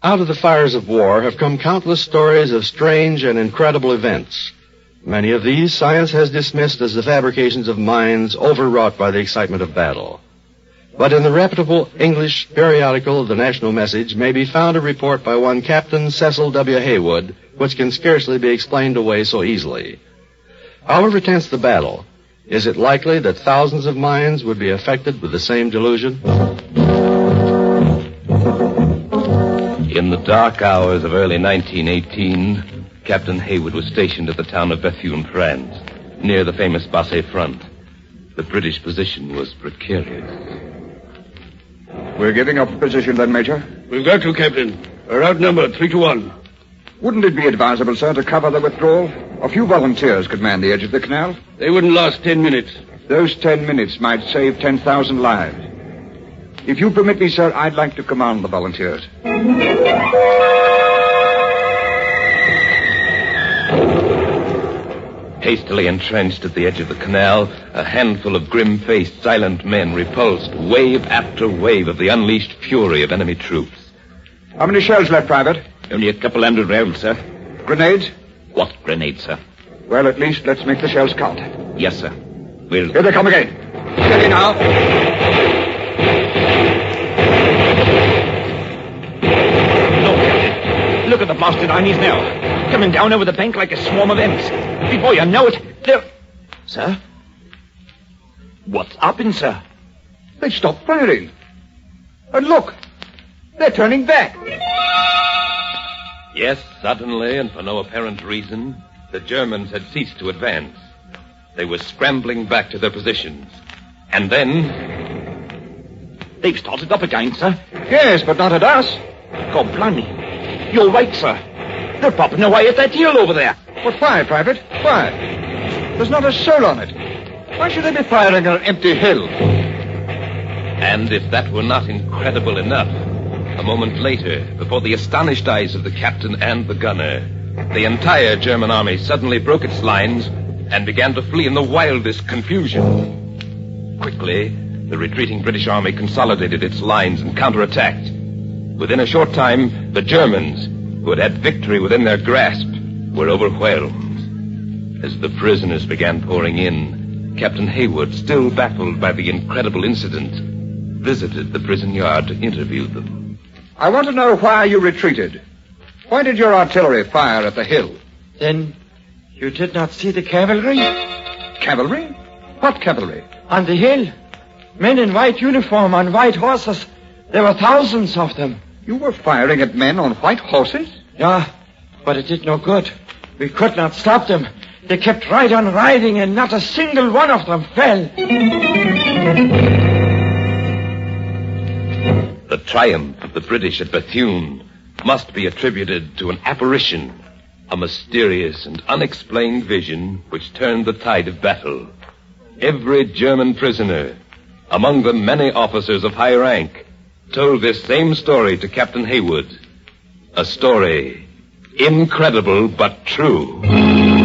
Out of the fires of war have come countless stories of strange and incredible events. Many of these science has dismissed as the fabrications of minds overwrought by the excitement of battle. But in the reputable English periodical, The National Message, may be found a report by one Captain Cecil W. Haywood, which can scarcely be explained away so easily. However tense the battle, is it likely that thousands of minds would be affected with the same delusion? In the dark hours of early 1918, Captain Haywood was stationed at the town of Bethune, France, near the famous Bassée front. The British position was precarious. We're giving up position then, Major? We've got to, Captain. We're outnumbered three to one. Wouldn't it be advisable, sir, to cover the withdrawal? A few volunteers could man the edge of the canal. They wouldn't last ten minutes. Those ten minutes might save 10,000 lives. If you permit me, sir, I'd like to command the volunteers. Hastily entrenched at the edge of the canal, a handful of grim-faced, silent men repulsed wave after wave of the unleashed fury of enemy troops. How many shells left, Private? Only a couple hundred rounds, sir. Grenades? What grenades, sir? Well, at least let's make the shells count. Yes, sir. We'll. Here they come again. Steady now. No, Captain. Look at the blasted armies now. Coming down over the bank like a swarm of ants. Before you know it, they're. Sir? What's happened, sir? They stopped firing. And look, they're turning back. Yes, suddenly and for no apparent reason, the Germans had ceased to advance. They were scrambling back to their positions. And then, They've started up again, sir. Yes, but not at us. God blimey. You're right, sir. They're popping away at that hill over there. What why, Private? Why? There's not a soul on it. Why should they be firing on an empty hill? and if that were not incredible enough, a moment later, before the astonished eyes of the captain and the gunner, the entire German army suddenly broke its lines and began to flee in the wildest confusion. Quickly, the retreating British army consolidated its lines and counterattacked. Within a short time, the Germans, who had had victory within their grasp, were overwhelmed. As the prisoners began pouring in, Captain Haywood, still baffled by the incredible incident, visited the prison yard to interview them. I want to know why you retreated. Why did your artillery fire at the hill? Then you did not see the cavalry Cavalry? What cavalry? on the hill? Men in white uniform on white horses. There were thousands of them. You were firing at men on white horses? Yeah, but it did no good. We could not stop them. They kept right on riding and not a single one of them fell. The triumph of the British at Bethune must be attributed to an apparition, a mysterious and unexplained vision which turned the tide of battle. Every German prisoner, among them many officers of high rank, told this same story to Captain Haywood. A story incredible but true.